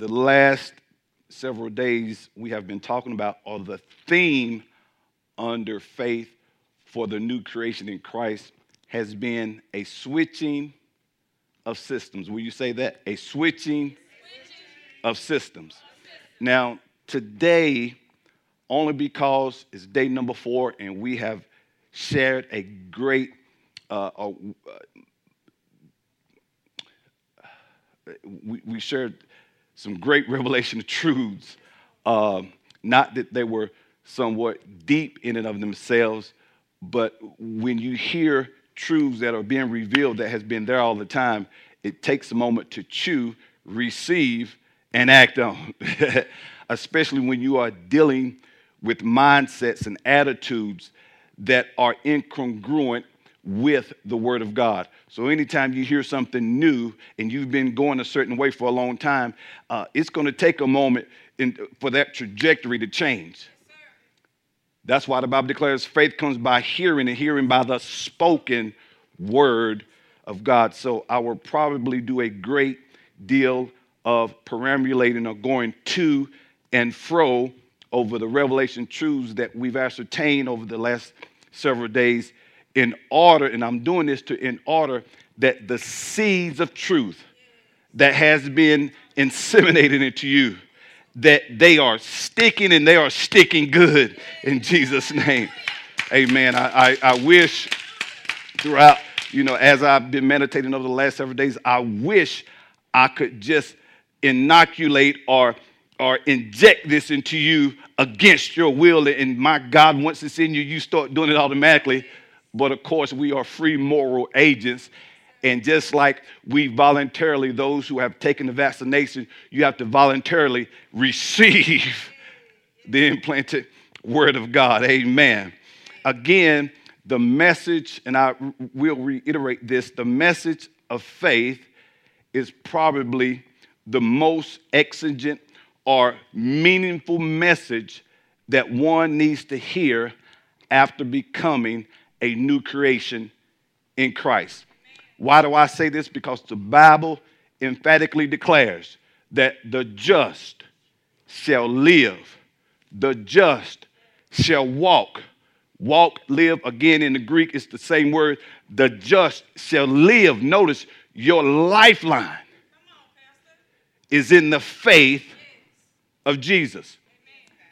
the last several days we have been talking about, or the theme under faith for the new creation in Christ, has been a switching of systems. Will you say that? A switching, of systems. Now, today, only because it's day number four and we have shared a great uh, uh, we, we shared some great revelation of truths. Uh, not that they were somewhat deep in and of themselves, but when you hear truths that are being revealed that has been there all the time, it takes a moment to chew, receive, and act on. Especially when you are dealing with mindsets and attitudes that are incongruent with the Word of God. So, anytime you hear something new and you've been going a certain way for a long time, uh, it's going to take a moment in, for that trajectory to change. That's why the Bible declares faith comes by hearing, and hearing by the spoken Word of God. So, I will probably do a great deal of perambulating or going to and fro over the revelation truths that we've ascertained over the last several days in order, and I'm doing this to in order that the seeds of truth that has been inseminated into you, that they are sticking and they are sticking good in Jesus' name. Amen. I, I, I wish throughout, you know, as I've been meditating over the last several days, I wish I could just inoculate or or inject this into you against your will. And my God, once it's in you, you start doing it automatically. But of course, we are free moral agents. And just like we voluntarily, those who have taken the vaccination, you have to voluntarily receive the implanted word of God. Amen. Again, the message, and I will reiterate this the message of faith is probably the most exigent or meaningful message that one needs to hear after becoming a new creation in Christ. Why do I say this? Because the Bible emphatically declares that the just shall live, the just shall walk. Walk, live, again in the Greek, it's the same word. The just shall live. Notice your lifeline is in the faith of Jesus.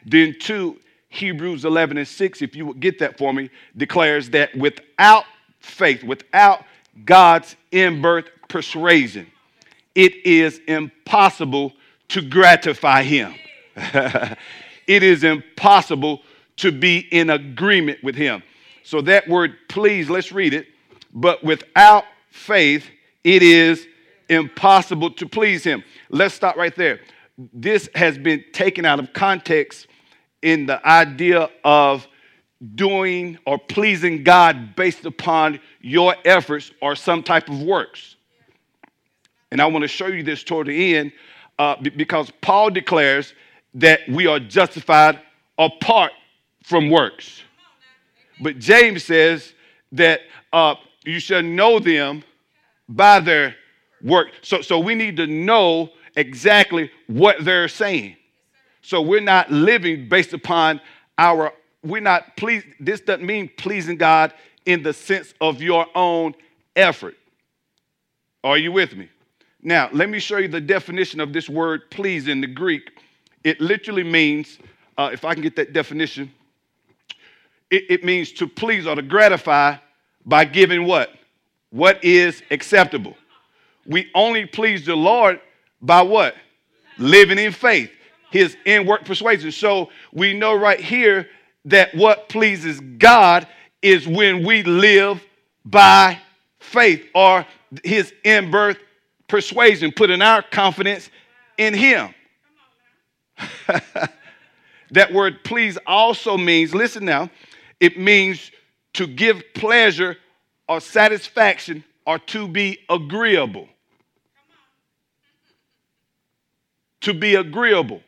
Then, two, Hebrews 11 and 6, if you would get that for me, declares that without faith, without God's in birth persuasion, it is impossible to gratify Him. it is impossible to be in agreement with Him. So, that word, please, let's read it. But without faith, it is impossible to please Him. Let's stop right there. This has been taken out of context in the idea of doing or pleasing God based upon your efforts or some type of works. And I want to show you this toward the end uh, because Paul declares that we are justified apart from works. But James says that uh, you shall know them by their work. So, so we need to know exactly what they're saying. So we're not living based upon our, we're not pleased. This doesn't mean pleasing God in the sense of your own effort. Are you with me? Now, let me show you the definition of this word please in the Greek. It literally means, uh, if I can get that definition, it, it means to please or to gratify by giving what? What is acceptable. We only please the Lord by what? Living in faith his inward persuasion. So we know right here that what pleases God is when we live by faith or his in birth persuasion, putting our confidence in him. that word please also means, listen now, it means to give pleasure or satisfaction or to be agreeable. To be agreeable.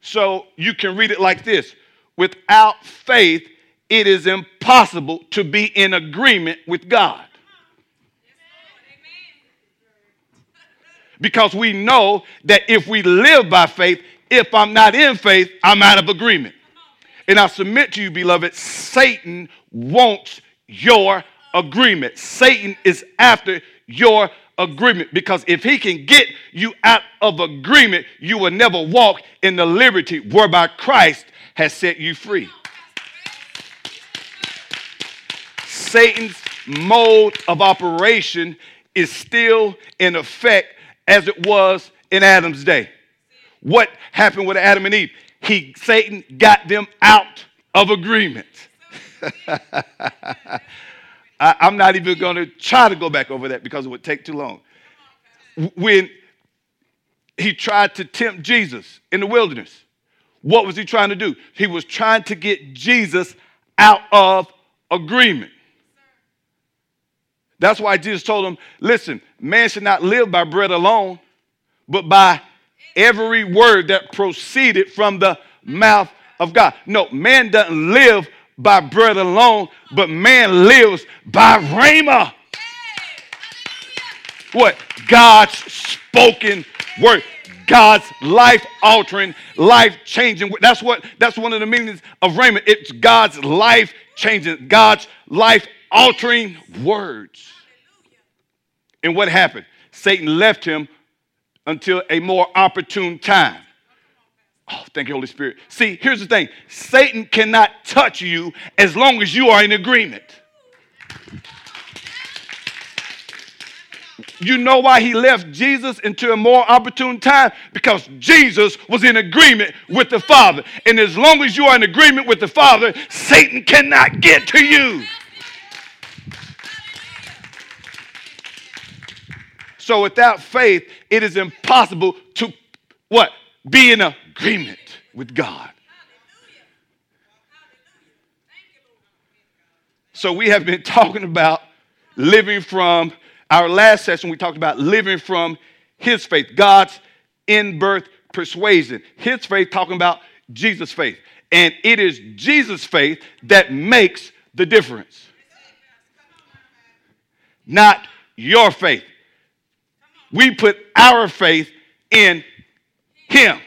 So you can read it like this Without faith, it is impossible to be in agreement with God. Because we know that if we live by faith, if I'm not in faith, I'm out of agreement. And I submit to you, beloved, Satan wants your agreement. Satan is after your agreement because if he can get you out of agreement, you will never walk in the liberty whereby Christ has set you free. Satan's mode of operation is still in effect as it was in Adam's day. What happened with Adam and Eve? He Satan got them out of agreement. I, am not even going to try to go back over that because it would take too long. When he tried to tempt Jesus in the wilderness, what was he trying to do? He was trying to get Jesus out of agreement. That's why Jesus told him, listen, man should not live by bread alone, but by every word that proceeded from the mouth of God. No, man doesn't live by bread alone, but man lives by rhema. What? God's spoken word. God's life altering, life changing. That's what that's one of the meanings of rhema. It's God's life changing, God's life altering words. And what happened? Satan left him until a more opportune time. Oh, thank you, Holy Spirit. See, here's the thing Satan cannot touch you as long as you are in agreement. You know why he left Jesus into a more opportune time? Because Jesus was in agreement with the Father. And as long as you are in agreement with the Father, Satan cannot get to you. So without faith, it is impossible to what? Be in agreement with God. So we have been talking about living from our last session we talked about living from his faith, God's in birth persuasion. His faith talking about Jesus' faith. And it is Jesus' faith that makes the difference. Not your faith. We put our faith in Him.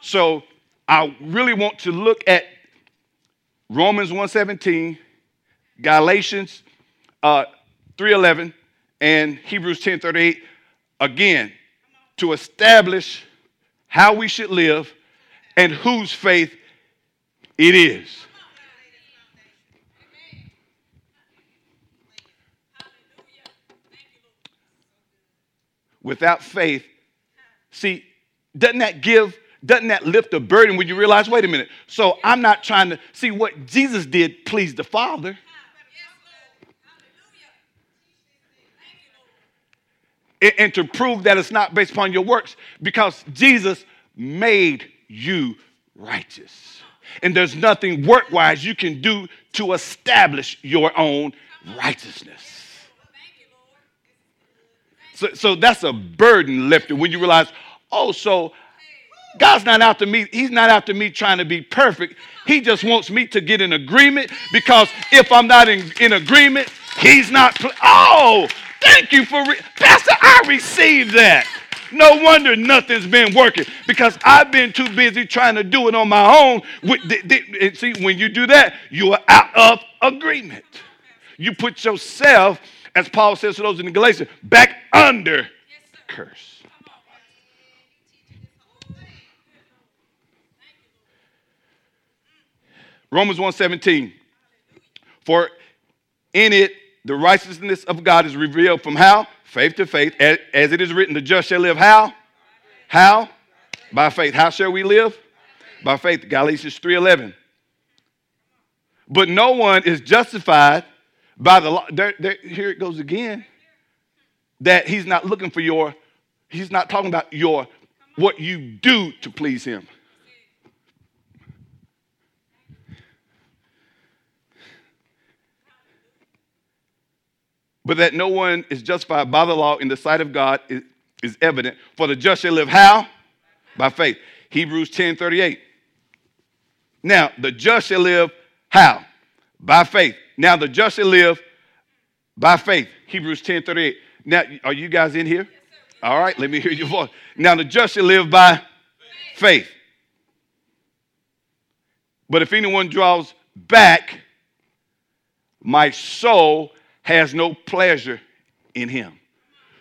So I really want to look at Romans 1:17, Galatians uh, 3:11, and Hebrews 10:38 again to establish how we should live and whose faith it is. Without faith, see, doesn't that give, doesn't that lift a burden when you realize, wait a minute, so I'm not trying to see what Jesus did please the Father. And to prove that it's not based upon your works, because Jesus made you righteous. And there's nothing work wise you can do to establish your own righteousness. So, so that's a burden lifted when you realize, oh, so God's not after me. He's not after me trying to be perfect. He just wants me to get in agreement because if I'm not in, in agreement, He's not. Pl- oh, thank you for, re- Pastor, I received that. No wonder nothing's been working because I've been too busy trying to do it on my own. And see, when you do that, you are out of agreement. You put yourself as Paul says to those in the Galatians, back under yes, curse. Romans 1:17. For in it the righteousness of God is revealed from how? Faith to faith. As it is written, the just shall live how? How? By faith. How shall we live? By faith. Galatians 3:11. But no one is justified by the law. There, there, here it goes again. That he's not looking for your, he's not talking about your, what you do to please him. But that no one is justified by the law in the sight of God is, is evident. For the just shall live how? By faith. Hebrews 10 38. Now, the just shall live how? By faith. Now the just live By faith. Hebrews 10 38. Now, are you guys in here? All right, let me hear your voice. Now, the just live by faith. But if anyone draws back, my soul has no pleasure in him.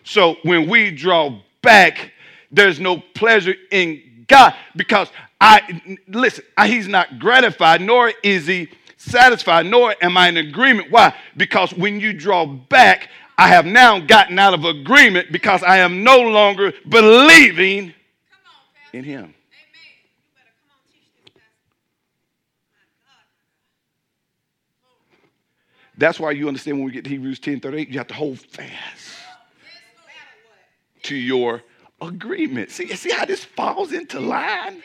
So when we draw back, there's no pleasure in God because I listen, he's not gratified, nor is he satisfied, nor am I in agreement. Why? Because when you draw back, I have now gotten out of agreement because I am no longer believing in him. That's why you understand when we get to Hebrews 10 38, you have to hold fast to your agreement. See, see how this falls into line?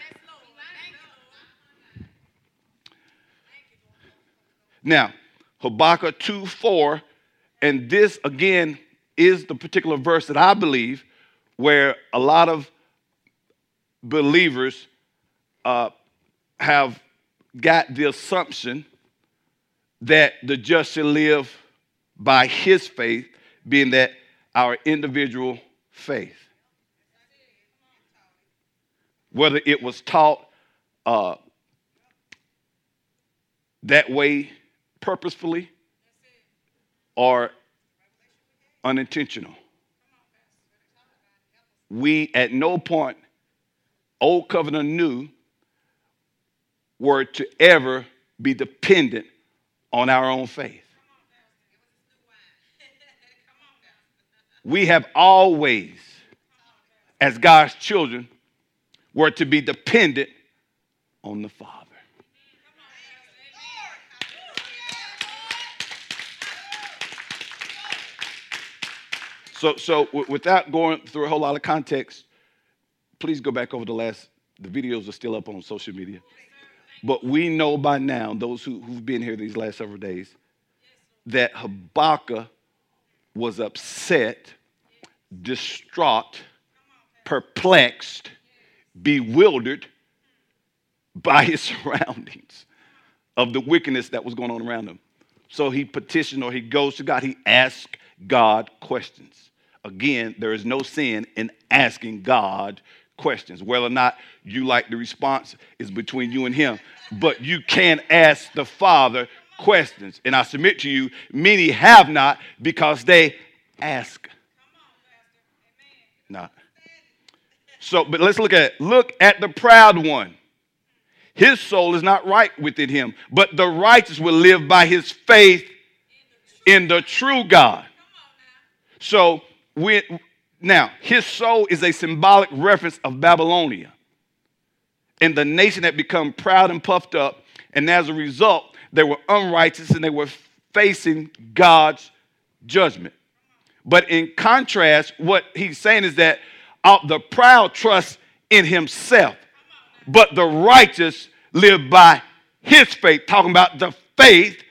Now, Habakkuk 2 4, and this again is the particular verse that I believe where a lot of believers uh, have got the assumption that the just shall live by his faith, being that our individual faith. Whether it was taught uh, that way purposefully or unintentional. We at no point, old covenant new, were to ever be dependent on our own faith. We have always, as God's children, were to be dependent on the Father. So, so without going through a whole lot of context, please go back over the last. The videos are still up on social media. But we know by now, those who, who've been here these last several days, that Habakkuk was upset, distraught, perplexed, bewildered by his surroundings of the wickedness that was going on around him. So he petitioned or he goes to God, he asks God questions. Again, there is no sin in asking God questions. Whether or not you like the response is between you and him. But you can ask the Father questions. And I submit to you, many have not because they ask not. So, but let's look at. Look at the proud one. His soul is not right within him, but the righteous will live by his faith in the true God. So, now, his soul is a symbolic reference of Babylonia and the nation had become proud and puffed up. And as a result, they were unrighteous and they were facing God's judgment. But in contrast, what he's saying is that uh, the proud trust in himself, but the righteous live by his faith, talking about the faith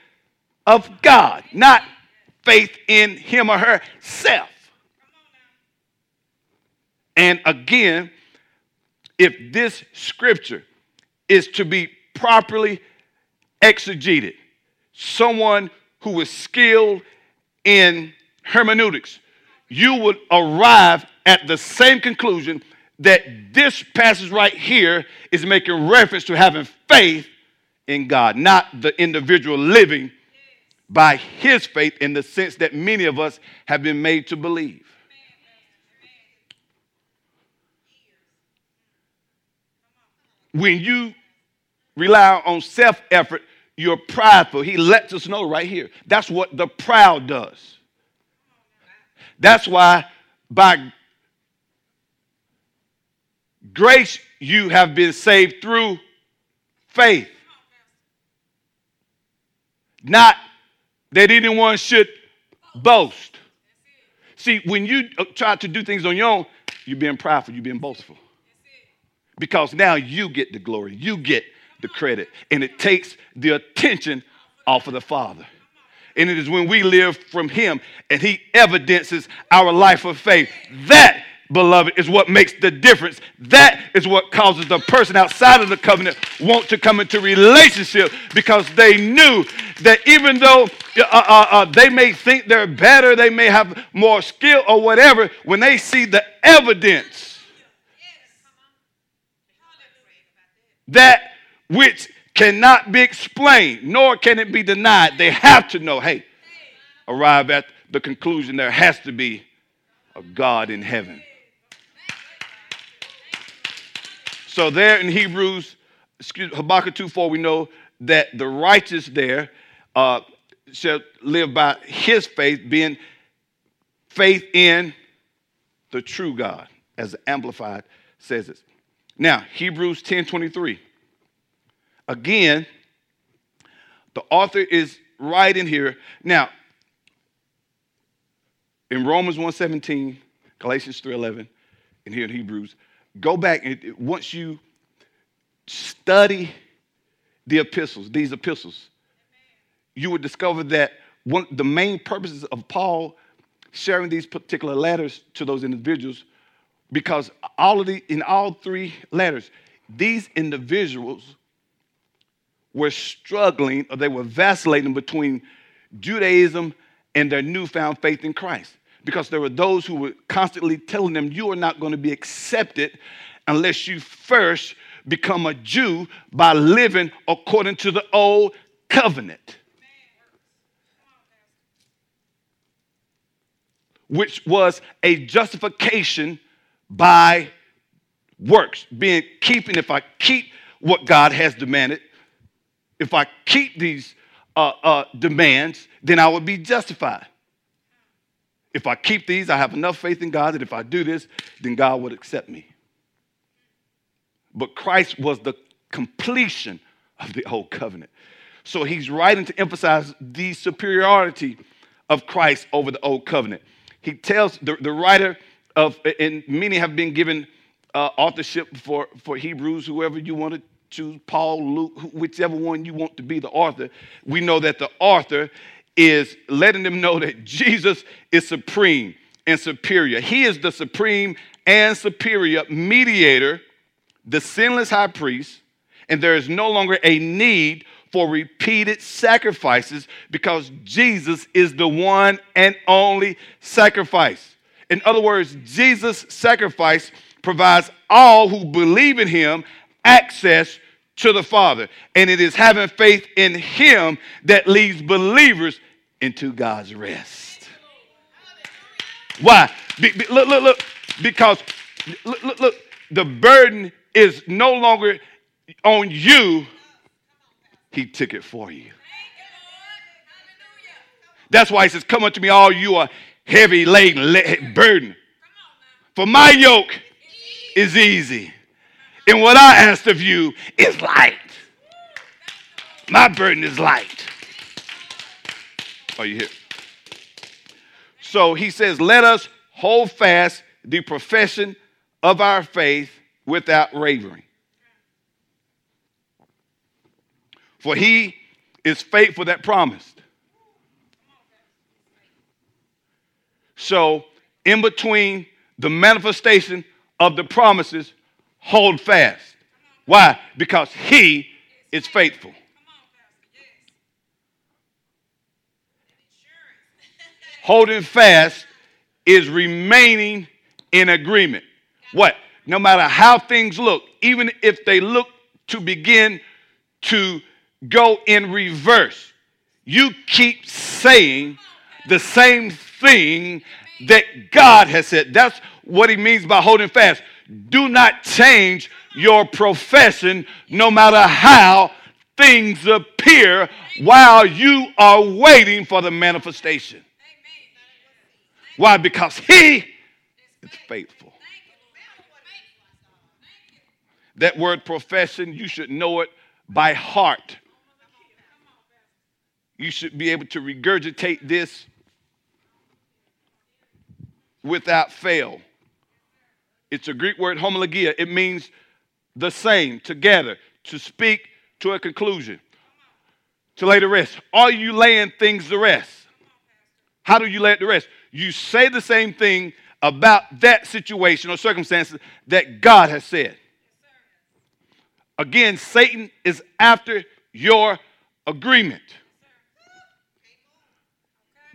of God, not faith in him or herself. And again, if this scripture is to be properly exegeted, someone who is skilled in hermeneutics, you would arrive at the same conclusion that this passage right here is making reference to having faith in God, not the individual living by his faith in the sense that many of us have been made to believe. When you rely on self effort, you're prideful. He lets us know right here. That's what the proud does. That's why by grace you have been saved through faith. Not that anyone should boast. See, when you uh, try to do things on your own, you're being prideful, you're being boastful because now you get the glory, you get the credit, and it takes the attention off of the Father. And it is when we live from Him and He evidences our life of faith that beloved, is what makes the difference. That is what causes the person outside of the covenant want to come into relationship because they knew that even though uh, uh, uh, they may think they're better, they may have more skill or whatever, when they see the evidence that which cannot be explained, nor can it be denied, they have to know, hey, arrive at the conclusion there has to be a God in heaven. So there in Hebrews, excuse Habakkuk 2 4, we know that the righteous there uh, shall live by his faith, being faith in the true God, as the Amplified says it. Now, Hebrews 10 23. Again, the author is writing here. Now, in Romans 1:17, Galatians 3:11, and here in Hebrews, go back and once you study the epistles, these epistles, you would discover that one the main purposes of Paul sharing these particular letters to those individuals because all of the in all three letters these individuals were struggling or they were vacillating between Judaism and their newfound faith in Christ because there were those who were constantly telling them, You are not going to be accepted unless you first become a Jew by living according to the old covenant. Which was a justification by works, being keeping, if I keep what God has demanded, if I keep these uh, uh, demands, then I would be justified. If I keep these, I have enough faith in God that if I do this, then God would accept me. But Christ was the completion of the old covenant. So he's writing to emphasize the superiority of Christ over the old covenant. He tells the, the writer of, and many have been given uh, authorship for, for Hebrews, whoever you want to choose, Paul, Luke, whichever one you want to be the author. We know that the author is letting them know that Jesus is supreme and superior. He is the supreme and superior mediator, the sinless high priest, and there is no longer a need for repeated sacrifices because Jesus is the one and only sacrifice. In other words, Jesus' sacrifice provides all who believe in him access to the Father. And it is having faith in him that leads believers into God's rest. Why? Be, be, look, look, look. Because, look, look, look. The burden is no longer on you, He took it for you. That's why He says, Come unto me, all you are heavy laden, burden. For my yoke is easy, and what I ask of you is light. My burden is light. Are you here? So he says, Let us hold fast the profession of our faith without wavering. For he is faithful that promised. So, in between the manifestation of the promises, hold fast. Why? Because he is faithful. holding fast is remaining in agreement. What? No matter how things look, even if they look to begin to go in reverse, you keep saying the same thing that God has said. That's what he means by holding fast. Do not change your profession no matter how things appear while you are waiting for the manifestation. Why? Because He is faithful. That word profession, you should know it by heart. You should be able to regurgitate this without fail. It's a Greek word, homologia. It means the same, together, to speak to a conclusion, to lay to rest. Are you laying things to rest? How do you lay it to rest? You say the same thing about that situation or circumstances that God has said. Again, Satan is after your agreement.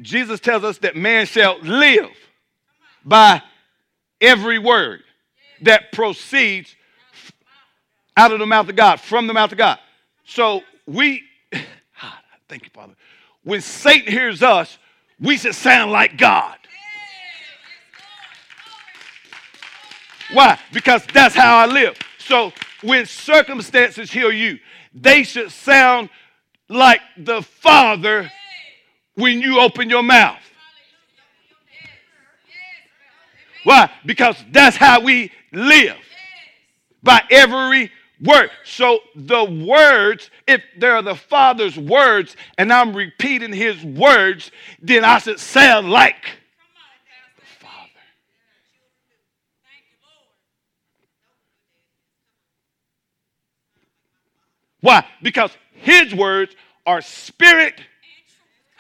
Jesus tells us that man shall live by every word that proceeds out of the mouth of God, from the mouth of God. So we, ah, thank you, Father. When Satan hears us, we should sound like God. Why? Because that's how I live. So when circumstances heal you, they should sound like the Father when you open your mouth. Why? Because that's how we live. By every word. So the words, if they're the Father's words and I'm repeating his words, then I should sound like the Father. Why? Because his words are spirit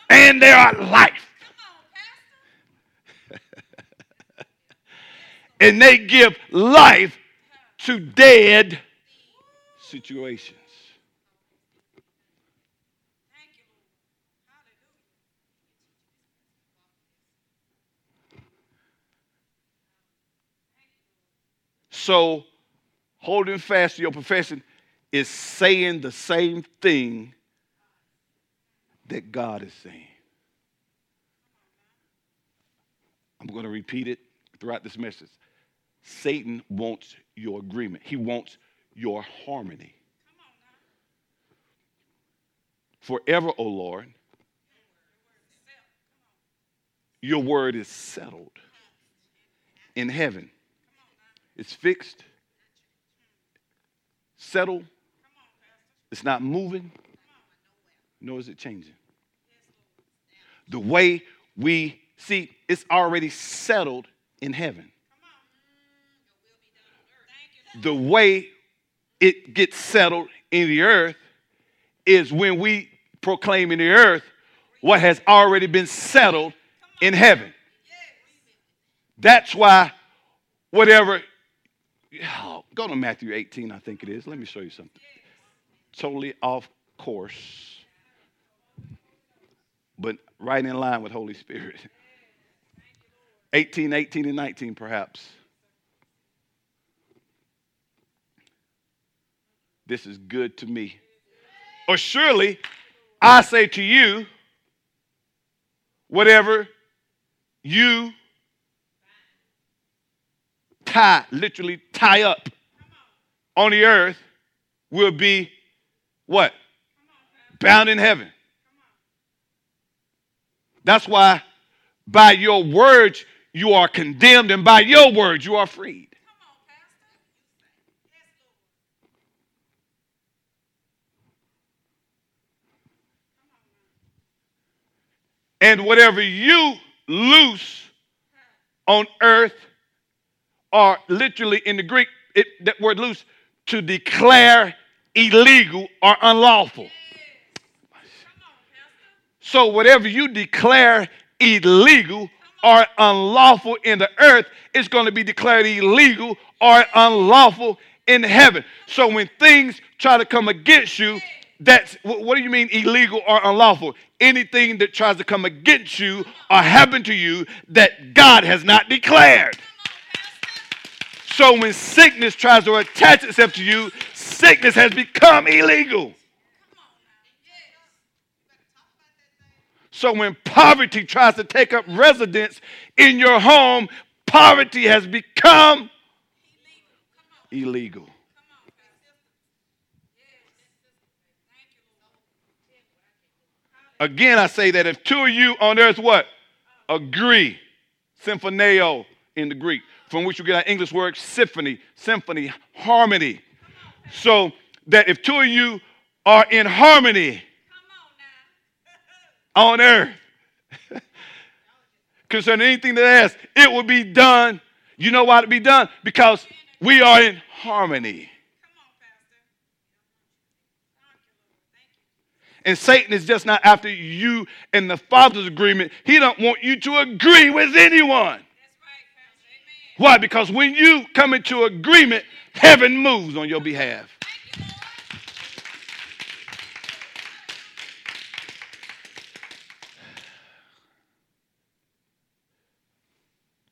and they are life. And they give life to dead situations. So, holding fast to your profession is saying the same thing that God is saying. I'm going to repeat it throughout this message. Satan wants your agreement, he wants your harmony. Forever, O oh Lord, your word is settled in heaven. It's fixed, settled, it's not moving, nor is it changing. The way we see, it's already settled in heaven. The way it gets settled in the earth is when we proclaim in the earth what has already been settled in heaven. That's why whatever, oh, go to Matthew 18, I think it is. Let me show you something. Totally off course, but right in line with Holy Spirit. 18, 18, and 19, perhaps. This is good to me. Or surely I say to you, whatever you tie, literally tie up on the earth will be what? Bound in heaven. That's why by your words you are condemned, and by your words you are freed. And whatever you loose on earth, or literally in the Greek, it, that word loose, to declare illegal or unlawful. So, whatever you declare illegal or unlawful in the earth is going to be declared illegal or unlawful in heaven. So, when things try to come against you, that's what do you mean illegal or unlawful? Anything that tries to come against you or happen to you that God has not declared. So when sickness tries to attach itself to you, sickness has become illegal. So when poverty tries to take up residence in your home, poverty has become illegal. Again, I say that if two of you on earth what? Agree. Symphoneo in the Greek, from which you get our English word symphony, symphony, harmony. So that if two of you are in harmony on earth concerning anything that asks, it will be done. You know why it be done? Because we are in harmony. And Satan is just not after you and the Father's agreement. He don't want you to agree with anyone. Why? Because when you come into agreement, heaven moves on your behalf.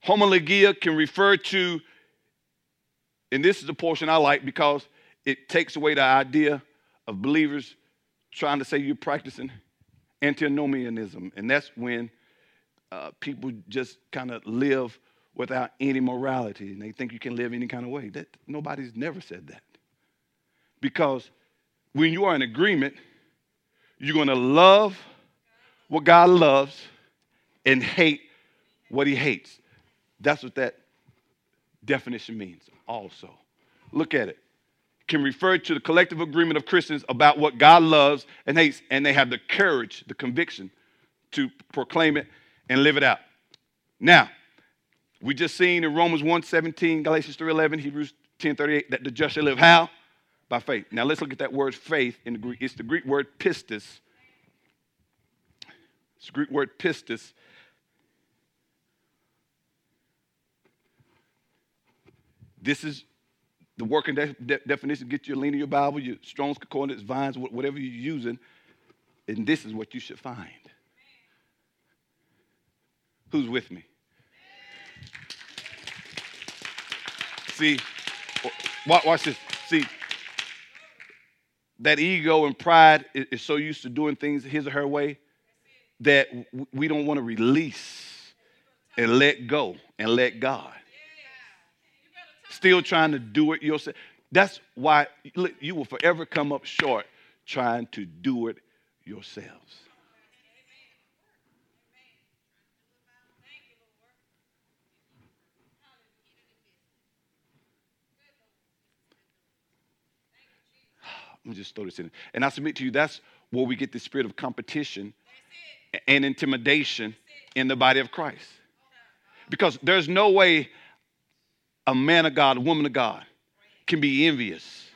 Homologia can refer to, and this is the portion I like because it takes away the idea of believers trying to say you're practicing antinomianism. And that's when uh, people just kind of live without any morality and they think you can live any kind of way. That, nobody's never said that. Because when you are in agreement, you're going to love what God loves and hate what he hates. That's what that definition means, also. Look at it. Can refer to the collective agreement of Christians about what God loves and hates, and they have the courage, the conviction to proclaim it and live it out. Now, we just seen in Romans 1 17, Galatians 3 11, Hebrews 10 38, that the just shall live how? By faith. Now let's look at that word faith in the Greek. It's the Greek word pistis. It's the Greek word pistis. This is the working de- de- definition. Get your lean in your Bible, your Strong's Concordance, Vines, whatever you're using, and this is what you should find. Who's with me? See, watch this. See, that ego and pride is so used to doing things his or her way that we don't want to release and let go and let God still trying to do it yourself. That's why you will forever come up short trying to do it yourselves. Let me just throw this in. And I submit to you, that's where we get the spirit of competition and intimidation in the body of Christ. Because there's no way a man of God, a woman of God can be envious,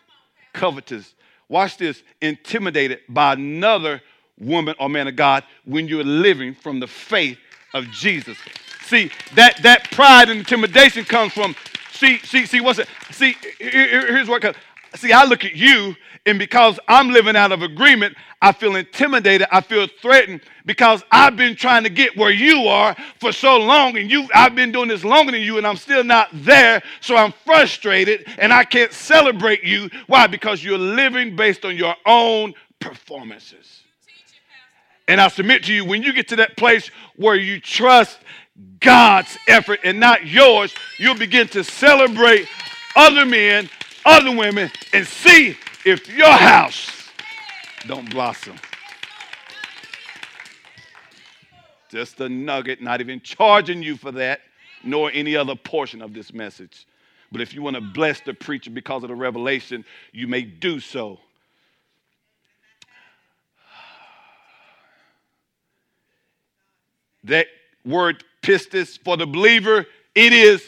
covetous. Watch this, intimidated by another woman or man of God when you're living from the faith of Jesus. See, that, that pride and intimidation comes from, see, see, see, what's it? See, here, here's what comes. See, I look at you, and because I'm living out of agreement, I feel intimidated. I feel threatened because I've been trying to get where you are for so long, and you I've been doing this longer than you, and I'm still not there. So I'm frustrated, and I can't celebrate you. Why? Because you're living based on your own performances. And I submit to you, when you get to that place where you trust God's effort and not yours, you'll begin to celebrate other men other women and see if your house don't blossom. Just a nugget, not even charging you for that, nor any other portion of this message. But if you want to bless the preacher because of the revelation, you may do so. That word pistis for the believer, it is.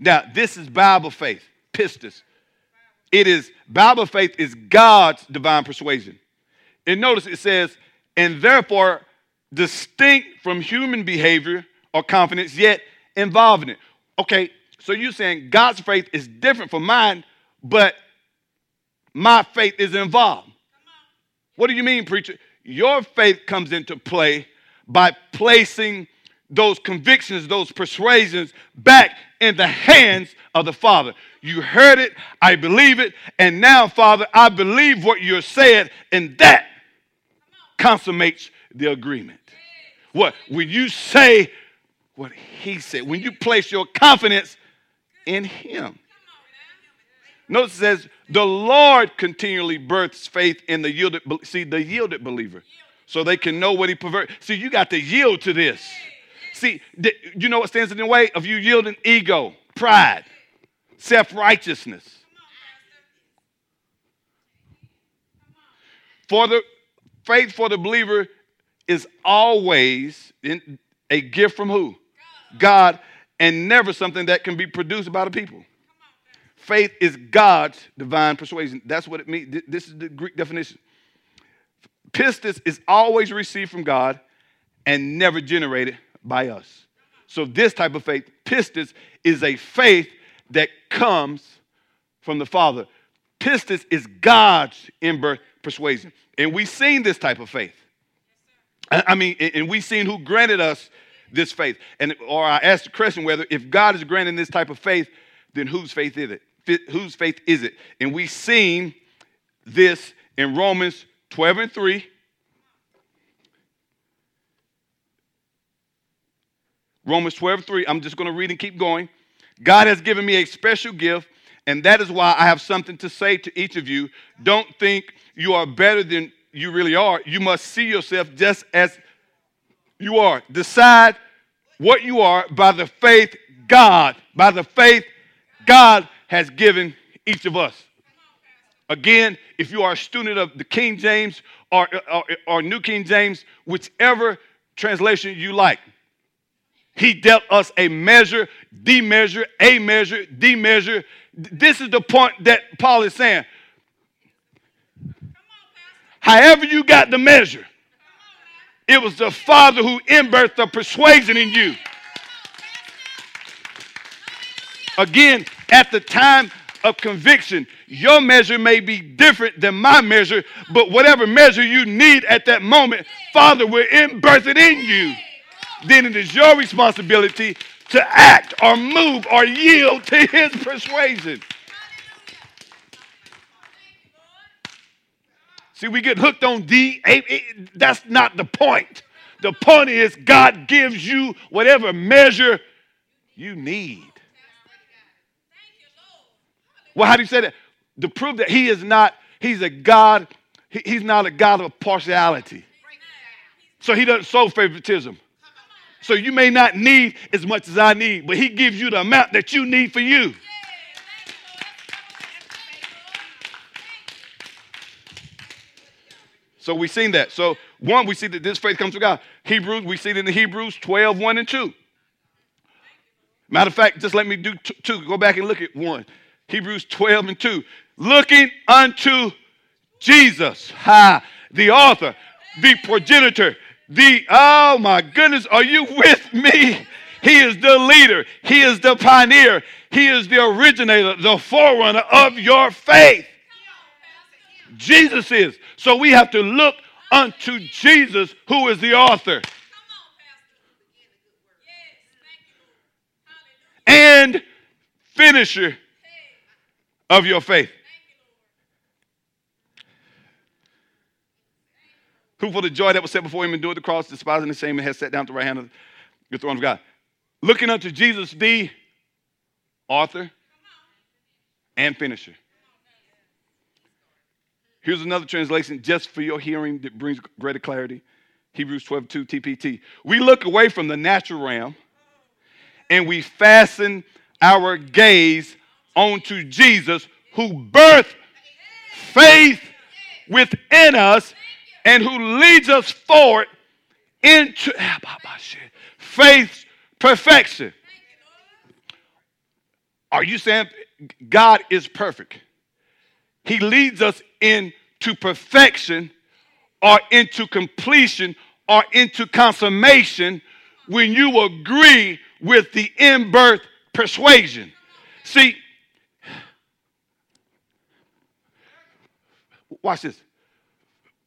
Now, this is Bible faith pistis. It is, Bible faith is God's divine persuasion. And notice it says, and therefore distinct from human behavior or confidence, yet involved in it. Okay, so you're saying God's faith is different from mine, but my faith is involved. What do you mean, preacher? Your faith comes into play by placing those convictions, those persuasions back in the hands of the Father. You heard it, I believe it, and now, Father, I believe what you're saying, and that consummates the agreement. What? When you say what He said, when you place your confidence in Him. Notice it says, the Lord continually births faith in the yielded, see, the yielded believer. So they can know what he pervert. See, you got to yield to this. See, you know what stands in the way of you yielding? Ego, pride self righteousness. For the faith for the believer is always in, a gift from who? God, and never something that can be produced by the people. Faith is God's divine persuasion. That's what it means. This is the Greek definition. Pistis is always received from God and never generated by us. So this type of faith, pistis, is a faith that comes from the Father. Pistis is God's in-birth persuasion. And we've seen this type of faith. I mean, and we've seen who granted us this faith. And or I asked the question whether if God is granting this type of faith, then whose faith is it? Whose faith is it? And we've seen this in Romans 12 and 3. Romans 12, 3. I'm just going to read and keep going. God has given me a special gift, and that is why I have something to say to each of you. Don't think you are better than you really are. You must see yourself just as you are. Decide what you are by the faith God, by the faith God has given each of us. Again, if you are a student of the King James or, or, or New King James, whichever translation you like, he dealt us a measure, D measure, A measure, D measure. This is the point that Paul is saying. However, you got the measure, it was the Father who inbirthed the persuasion in you. Again, at the time of conviction, your measure may be different than my measure, but whatever measure you need at that moment, Father will inbirth it in you. Then it is your responsibility to act or move or yield to his persuasion. See, we get hooked on D. That's not the point. The point is, God gives you whatever measure you need. Well, how do you say that? To prove that He is not, He's a God, He's not a God of partiality. So He doesn't show favoritism. So you may not need as much as I need, but He gives you the amount that you need for you. So we've seen that. So one, we see that this faith comes from God. Hebrews, we see it in the Hebrews 12, 1 and 2. Matter of fact, just let me do two. Go back and look at one. Hebrews 12 and 2. Looking unto Jesus, ha, the author, the progenitor, the, oh my goodness, are you with me? He is the leader, He is the pioneer, He is the originator, the forerunner of your faith. Jesus is. So we have to look unto Jesus, who is the author. And finisher of your faith. Who for the joy that was set before him endured the cross, despising the shame, and has sat down at the right hand of the throne of God. Looking unto Jesus, the author and finisher. Here's another translation just for your hearing that brings greater clarity. Hebrews 12, 2 TPT. We look away from the natural realm and we fasten our gaze onto Jesus who birthed faith within us and who leads us forward into ah, faith's perfection. Are you saying God is perfect? He leads us into perfection or into completion or into consummation when you agree with the in birth persuasion. See, watch this.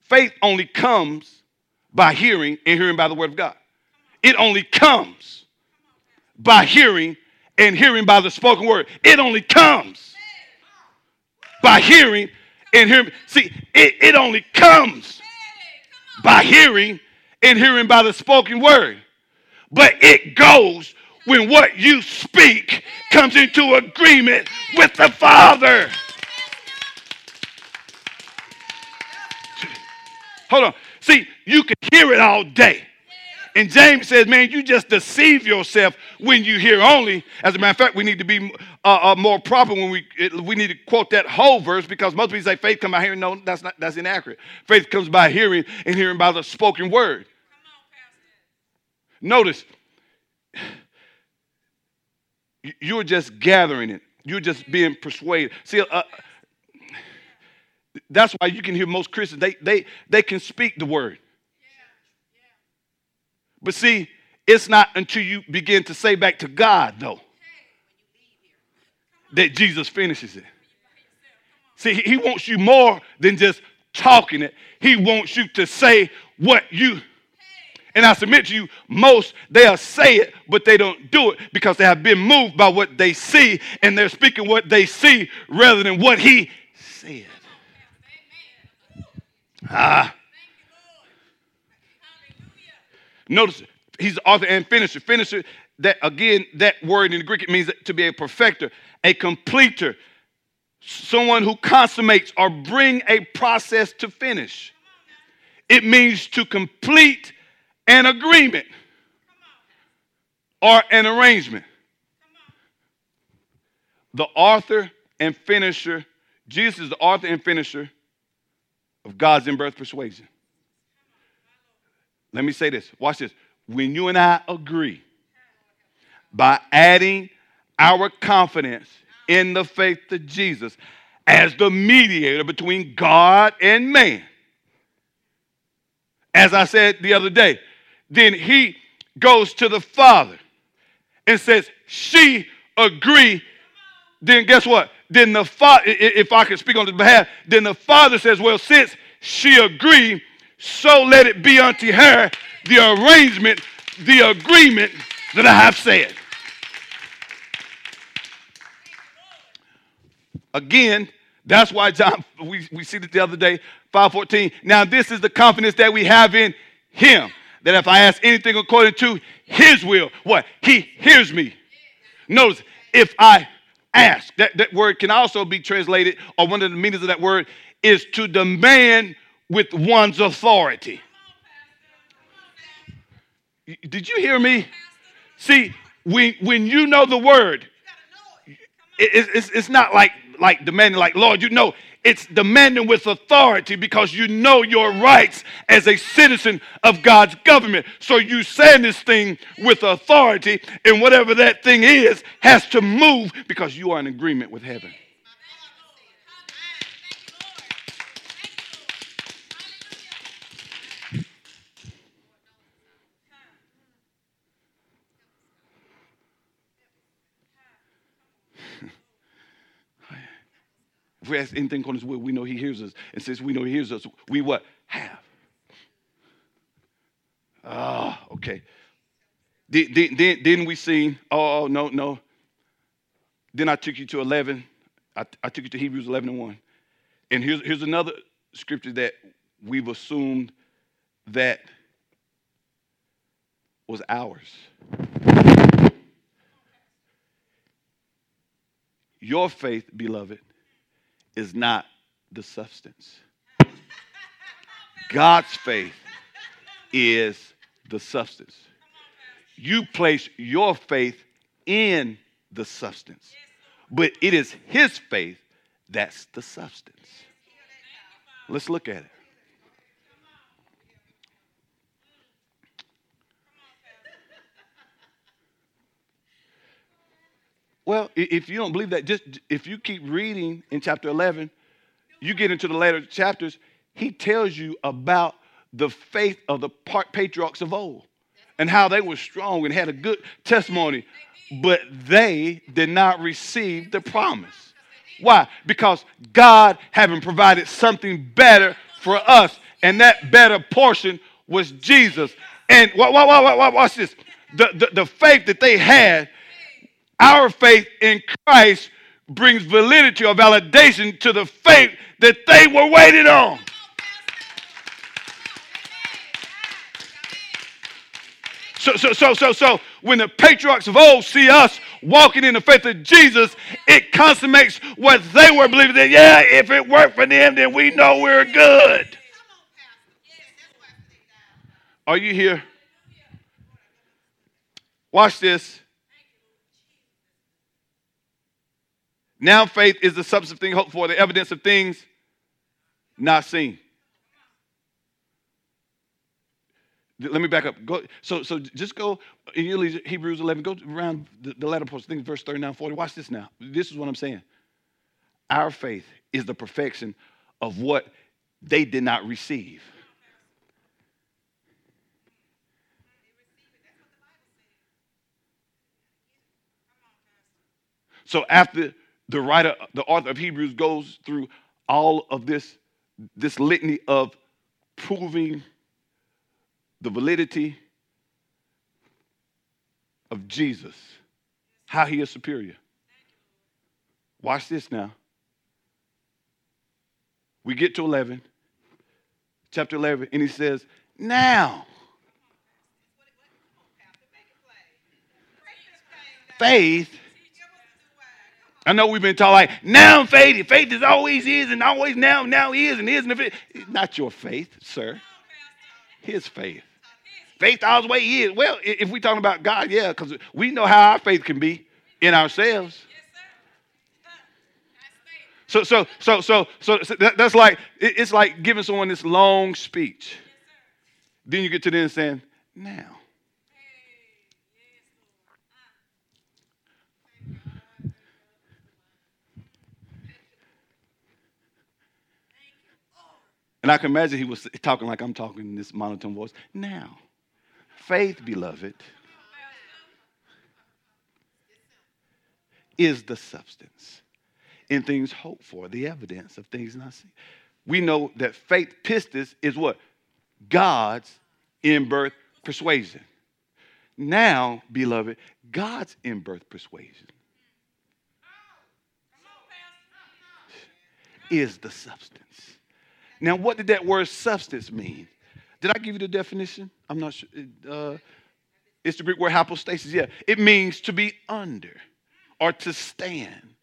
Faith only comes by hearing and hearing by the word of God. It only comes by hearing and hearing by the spoken word. It only comes by hearing and hearing. See, it, it only comes by hearing and hearing by the spoken word. But it goes when what you speak comes into agreement with the Father. Hold on. See, you can hear it all day. And James says, man, you just deceive yourself when you hear only. As a matter of fact, we need to be uh, uh, more proper when we it, we need to quote that whole verse because most people say faith comes by hearing. No, that's not that's inaccurate. Faith comes by hearing and hearing by the spoken word. Notice, you're just gathering it. You're just being persuaded. See, uh, that's why you can hear most Christians, they, they, they can speak the word. But see, It's not until you begin to say back to God, though, that Jesus finishes it. See, he wants you more than just talking it, He wants you to say what you. And I submit to you, most they'll say it, but they don't do it because they have been moved by what they see and they're speaking what they see rather than what he said. Ah. Notice he's the author and finisher. Finisher, that again, that word in the Greek it means to be a perfecter, a completer, someone who consummates or bring a process to finish. It means to complete an agreement or an arrangement. The author and finisher, Jesus is the author and finisher of God's in birth persuasion. Let me say this. Watch this. When you and I agree by adding our confidence in the faith of Jesus as the mediator between God and man. As I said the other day, then he goes to the Father and says, She agree. Then guess what? Then the Father, if I can speak on his behalf, then the Father says, Well, since she agree, so let it be unto her the arrangement, the agreement that I have said. Again, that's why John, we, we see it the other day, 514. Now, this is the confidence that we have in him. That if I ask anything according to his will, what? He hears me. Notice, if I ask, that, that word can also be translated, or one of the meanings of that word is to demand with one's authority. Did you hear me? See, when, when you know the word, it, it's, it's not like like demanding, like, Lord, you know, it's demanding with authority because you know your rights as a citizen of God's government. So you say this thing with authority, and whatever that thing is has to move because you are in agreement with heaven. If we ask anything on his will, we know he hears us. And since we know he hears us, we what? Have. Ah, oh, okay. Then, then, then we see, oh, no, no. Then I took you to 11. I, I took you to Hebrews 11 and 1. And here's, here's another scripture that we've assumed that was ours. Your faith, beloved, is not the substance. God's faith is the substance. You place your faith in the substance, but it is His faith that's the substance. Let's look at it. Well, if you don't believe that, just if you keep reading in chapter 11, you get into the later chapters, he tells you about the faith of the patriarchs of old and how they were strong and had a good testimony, but they did not receive the promise. Why? Because God having provided something better for us, and that better portion was Jesus. And watch this. The, the, the faith that they had our faith in Christ brings validity or validation to the faith that they were waiting on. So, so, so, so, so, when the patriarchs of old see us walking in the faith of Jesus, it consummates what they were believing that, yeah, if it worked for them, then we know we're good. Are you here? Watch this. Now faith is the substance of things hoped for, the evidence of things not seen. Let me back up. Go, so, so just go in Hebrews 11, go around the, the latter portion, think verse 39, 40. Watch this now. This is what I'm saying. Our faith is the perfection of what they did not receive. So after the writer, the author of Hebrews goes through all of this, this litany of proving the validity of Jesus, how he is superior. Watch this now. We get to 11, chapter 11, and he says, Now, faith. I know we've been taught like now faith. Faith is always is and always now, now is and is and if it not your faith, sir. His faith. Faith always way is. Well, if we're talking about God, yeah, because we know how our faith can be in ourselves. So, so, so, so, so, so that, that's like it's like giving someone this long speech. Then you get to them saying, "Now." And I can imagine he was talking like I'm talking in this monotone voice. Now, faith, beloved, is the substance in things hoped for, the evidence of things not seen. We know that faith, pistis, is what? God's in birth persuasion. Now, beloved, God's in birth persuasion is the substance. Now, what did that word substance mean? Did I give you the definition? I'm not sure. Uh, it's the Greek word hypostasis. Yeah, it means to be under or to stand.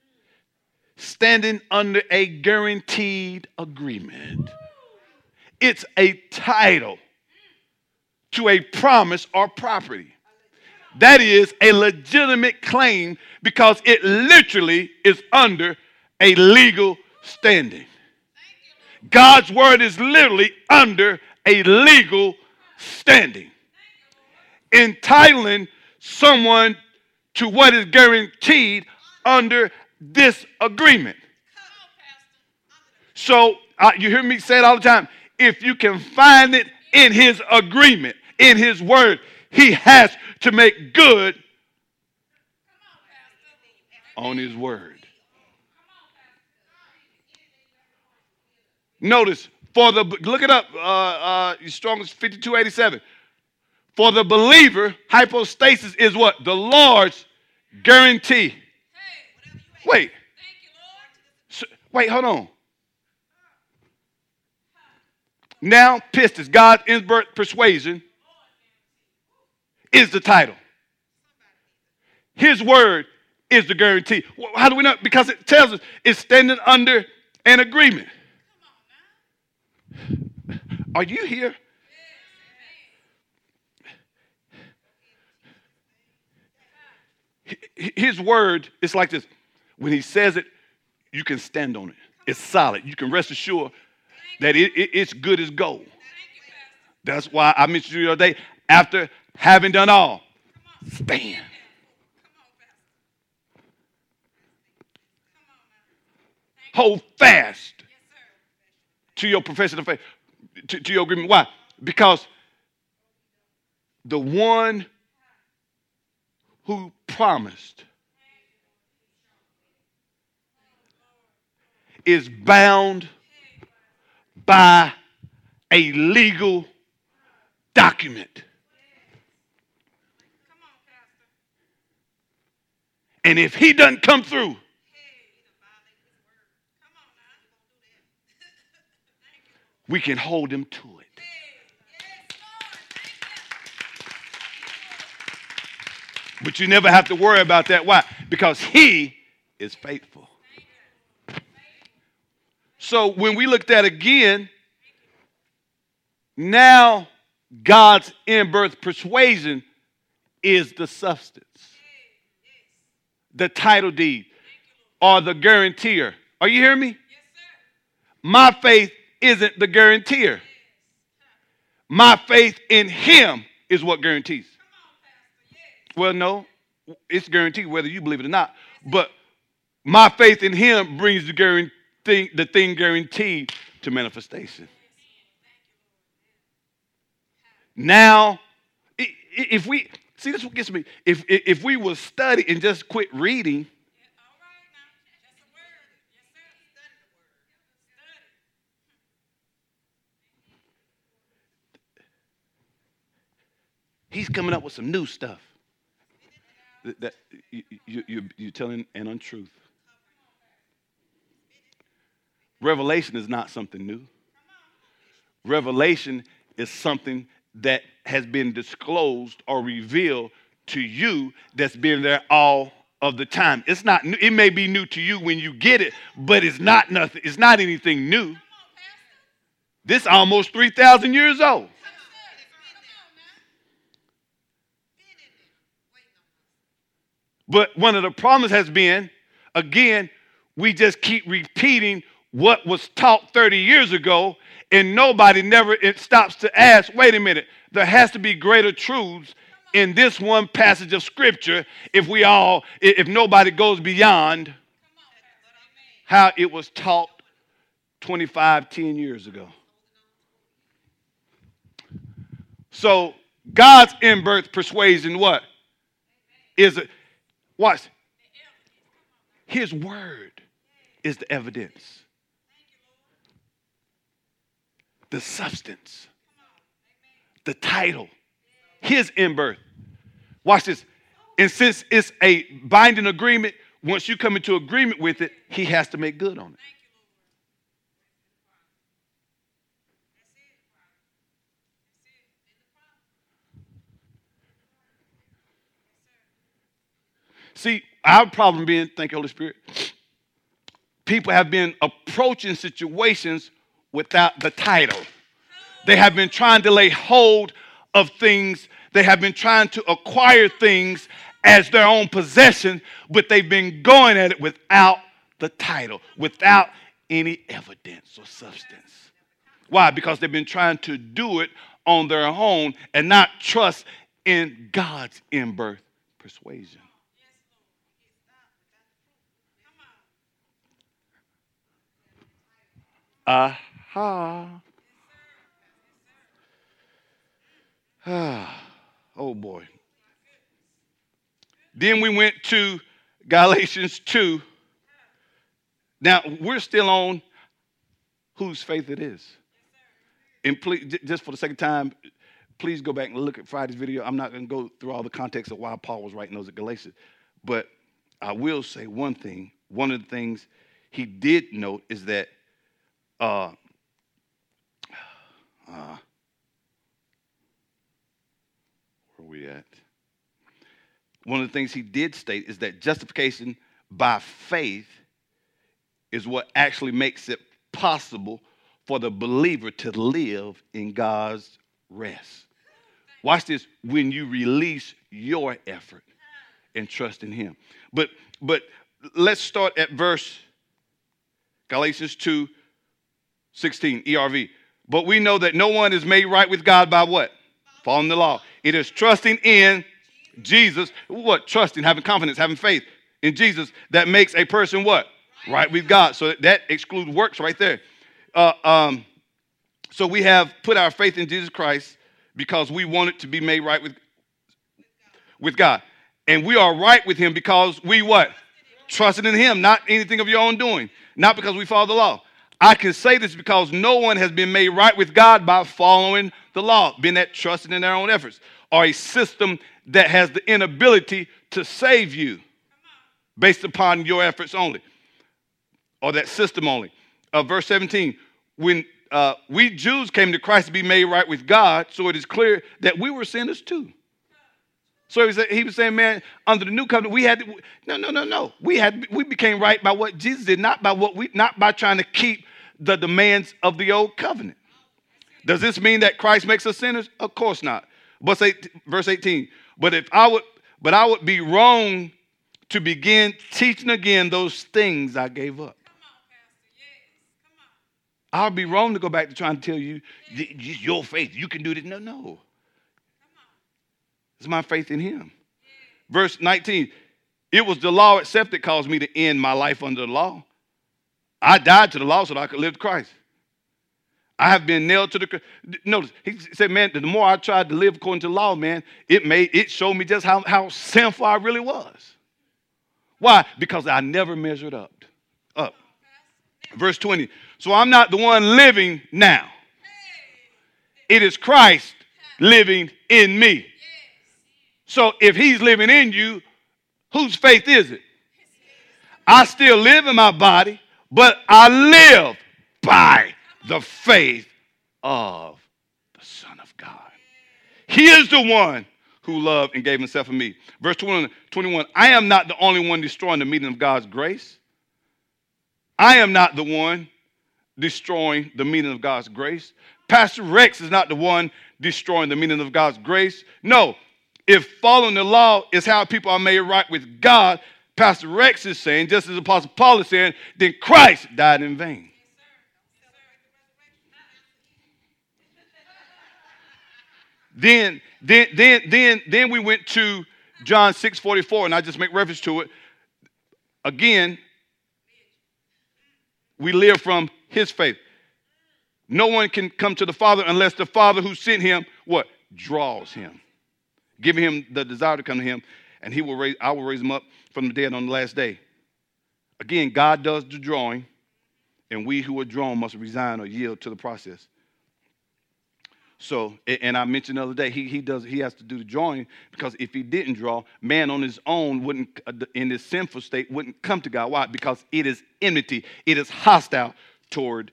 Standing under a guaranteed agreement. It's a title to a promise or property. That is a legitimate claim because it literally is under a legal standing. God's word is literally under a legal standing, entitling someone to what is guaranteed under this agreement. So, uh, you hear me say it all the time. If you can find it in his agreement, in his word, he has to make good on his word. Notice, for the, look it up, uh, uh, Strong's 5287. For the believer, hypostasis is what? The Lord's guarantee. Wait. So, wait, hold on. Now, pistis, God's inbirth persuasion, is the title. His word is the guarantee. How do we know? Because it tells us it's standing under an agreement. Are you here? His word is like this. When he says it, you can stand on it. It's solid. You can rest assured that it, it, it's good as gold. That's why I mentioned you the other day. After having done all, stand. Hold fast to your profession of faith, to, to your agreement. Why? Because the one who promised is bound by a legal document. And if he doesn't come through, we can hold him to it. But you never have to worry about that. Why? Because he is faithful. So when we looked at again, now God's in birth persuasion is the substance, the title deed, or the guarantor. Are you hearing me? Yes, sir. My faith isn't the guarantor. My faith in Him is what guarantees. Well, no, it's guaranteed whether you believe it or not. But my faith in Him brings the, guarantee, the thing guaranteed to manifestation. Now, if we see this, what gets me. If if we will study and just quit reading, He's coming up with some new stuff. That, that you, you, you, you're telling an untruth. Revelation is not something new. Revelation is something that has been disclosed or revealed to you that's been there all of the time. It's not new. It may be new to you when you get it, but it's not nothing. It's not anything new. This almost 3,000 years old. But one of the problems has been, again, we just keep repeating what was taught 30 years ago, and nobody never it stops to ask, wait a minute, there has to be greater truths in this one passage of scripture if we all, if nobody goes beyond how it was taught 25, 10 years ago. So God's in-birth persuasion what? Is it watch. His word is the evidence. The substance. The title his in birth. Watch this. And since it's a binding agreement, once you come into agreement with it, he has to make good on it. See, our problem being, thank you, Holy Spirit, people have been approaching situations without the title. They have been trying to lay hold of things. They have been trying to acquire things as their own possession, but they've been going at it without the title, without any evidence or substance. Why? Because they've been trying to do it on their own and not trust in God's in birth persuasion. Aha. Oh boy. Then we went to Galatians 2. Now we're still on whose faith it is. And please, just for the second time, please go back and look at Friday's video. I'm not going to go through all the context of why Paul was writing those at Galatians, but I will say one thing. One of the things he did note is that uh, uh, we at? One of the things he did state is that justification by faith is what actually makes it possible for the believer to live in God's rest. Watch this when you release your effort and trust in him. But but let's start at verse Galatians 2 16 ERV. But we know that no one is made right with God by what? Following the law. It is trusting in Jesus. What? Trusting, having confidence, having faith in Jesus that makes a person what? Right with God. So that excludes works right there. Uh, um, so we have put our faith in Jesus Christ because we wanted to be made right with, with God. And we are right with him because we what? Trusted in him, not anything of your own doing, not because we follow the law. I can say this because no one has been made right with God by following the law, being that trusting in their own efforts, or a system that has the inability to save you based upon your efforts only, or that system only. Uh, verse 17, when uh, we Jews came to Christ to be made right with God, so it is clear that we were sinners too. So he was, he was saying, man, under the new covenant, we had to, no, no, no, no. We had we became right by what Jesus did, not by what we, not by trying to keep the demands of the old covenant. Does this mean that Christ makes us sinners? Of course not. But verse 18. But if I would, but I would be wrong to begin teaching again those things I gave up. I would be wrong to go back to trying to tell you your faith. You can do this. No, no. It's my faith in Him. Verse 19. It was the law itself that caused me to end my life under the law. I died to the law so that I could live to Christ. I have been nailed to the. cross. Notice he said, "Man, the more I tried to live according to the law, man, it made it showed me just how, how sinful I really was. Why? Because I never measured up. Up. Verse twenty. So I'm not the one living now. It is Christ living in me. So if he's living in you, whose faith is it? I still live in my body, but I live by the faith of the Son of God. He is the one who loved and gave himself for me. Verse 21 I am not the only one destroying the meaning of God's grace. I am not the one destroying the meaning of God's grace. Pastor Rex is not the one destroying the meaning of God's grace. No, if following the law is how people are made right with God, Pastor Rex is saying, just as Apostle Paul is saying, then Christ died in vain. Then, then, then, then, then we went to John 6 44, and I just make reference to it. Again, we live from his faith. No one can come to the Father unless the Father who sent him, what? Draws him. Giving him the desire to come to him, and he will raise, I will raise him up from the dead on the last day. Again, God does the drawing, and we who are drawn must resign or yield to the process. So, and I mentioned the other day, he, he does he has to do the drawing because if he didn't draw, man on his own wouldn't uh, in his sinful state wouldn't come to God. Why? Because it is enmity, it is hostile toward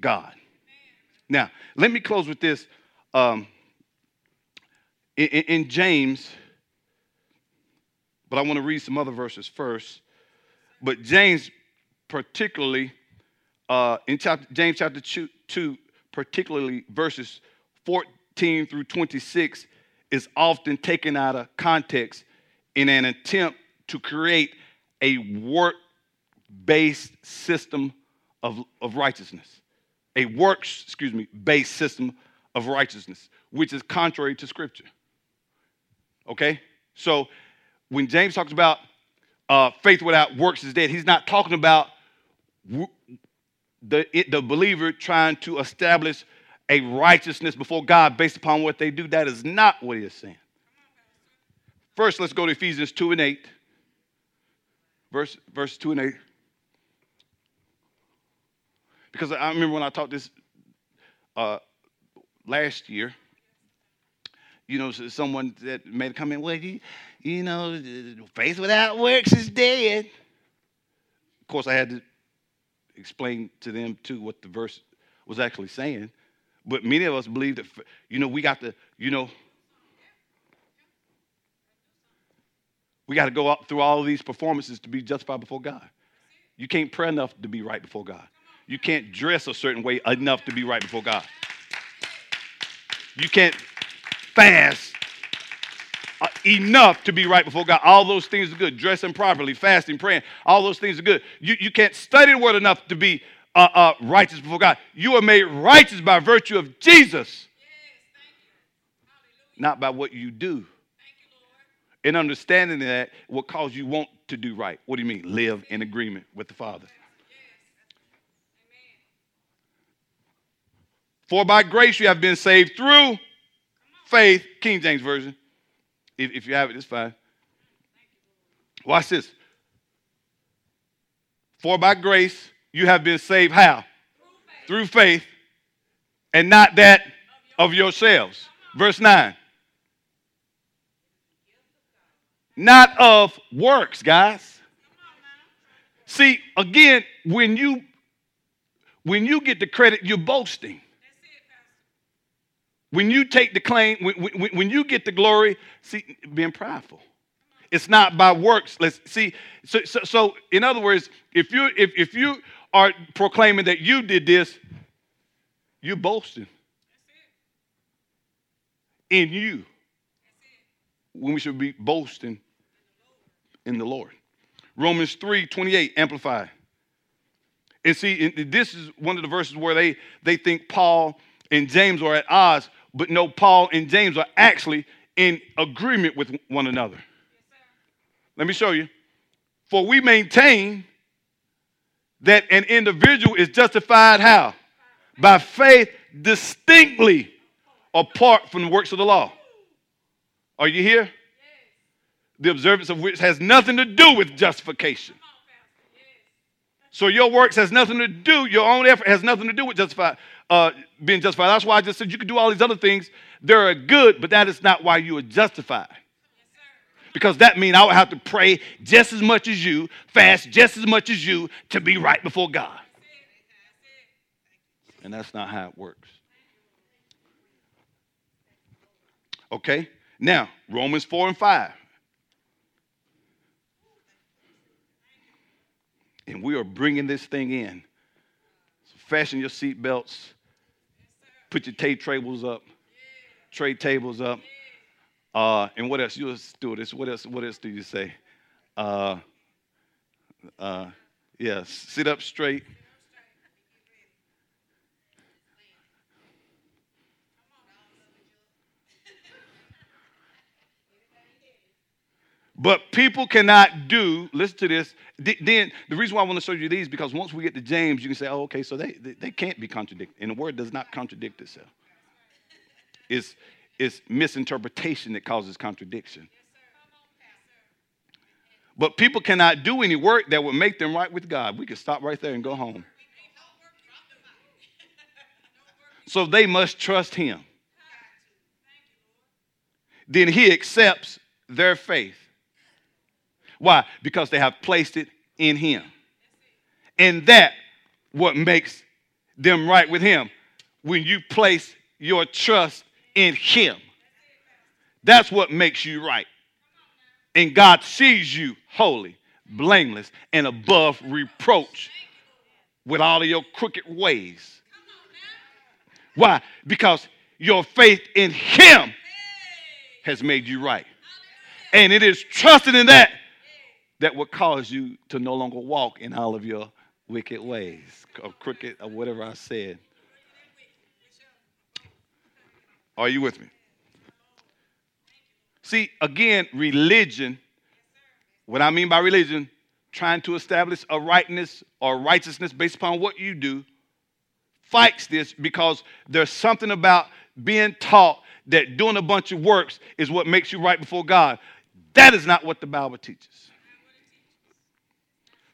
God. Now, let me close with this. Um, in, in James, but I want to read some other verses first. But James, particularly uh, in chapter, James chapter 2, 2, particularly verses 14 through 26 is often taken out of context in an attempt to create a work based system of, of righteousness. A works, excuse me, based system of righteousness, which is contrary to Scripture. Okay? So when James talks about uh, faith without works is dead, he's not talking about the, the believer trying to establish a righteousness before God based upon what they do. That is not what he is saying. First, let's go to Ephesians 2 and 8. Verse, verse 2 and 8. Because I remember when I taught this uh, last year, you know, someone that made a comment, well, you, you know, faith without works is dead. Of course, I had to explain to them, too, what the verse was actually saying. But many of us believe that, you know, we got to, you know, we got to go up through all of these performances to be justified before God. You can't pray enough to be right before God. You can't dress a certain way enough to be right before God. You can't fast uh, enough to be right before God. All those things are good. Dressing properly, fasting, praying, all those things are good. You, you can't study the word enough to be uh, uh, righteous before God. You are made righteous by virtue of Jesus, not by what you do. And understanding that will cause you want to do right. What do you mean? Live in agreement with the Father. For by grace you have been saved through faith, King James Version. If, if you have it, it's fine. Watch this. For by grace you have been saved how? Through faith, Through faith and not that of yourselves. Verse 9. Not of works, guys. See, again, when you when you get the credit, you're boasting. When you take the claim, when, when, when you get the glory, see, being prideful. It's not by works. Let's see. So, so, so in other words, if you if, if you are proclaiming that you did this, you're boasting in you when we should be boasting in the Lord. Romans 3 28, amplified. And see, this is one of the verses where they, they think Paul and James are at odds, but no, Paul and James are actually in agreement with one another. Let me show you. For we maintain that an individual is justified how? By faith distinctly apart from the works of the law. Are you here? The observance of which has nothing to do with justification. So your works has nothing to do, your own effort has nothing to do with justified, uh, being justified. That's why I just said you can do all these other things. They're good, but that is not why you are justified. Because that means I would have to pray just as much as you, fast just as much as you to be right before God. And that's not how it works. Okay? Now, Romans 4 and 5. And we are bringing this thing in. So fasten your seatbelts. Put your tape tables up. Tray tables up. Uh, and what else? You do this. What else? What else do you say? Uh, uh, yes. Yeah, sit up straight. But people cannot do, listen to this. Then the reason why I want to show you these because once we get to James, you can say, oh, okay, so they, they, they can't be contradicted. And the word does not contradict itself. It's, it's misinterpretation that causes contradiction. But people cannot do any work that would make them right with God. We can stop right there and go home. So they must trust Him. Then He accepts their faith. Why? Because they have placed it in Him. And that what makes them right with Him. When you place your trust in Him, that's what makes you right. And God sees you holy, blameless, and above reproach with all of your crooked ways. Why? Because your faith in Him has made you right. And it is trusting in that that would cause you to no longer walk in all of your wicked ways or crooked or whatever I said. Are you with me? See, again, religion, what I mean by religion, trying to establish a rightness or righteousness based upon what you do, fights this because there's something about being taught that doing a bunch of works is what makes you right before God. That is not what the Bible teaches.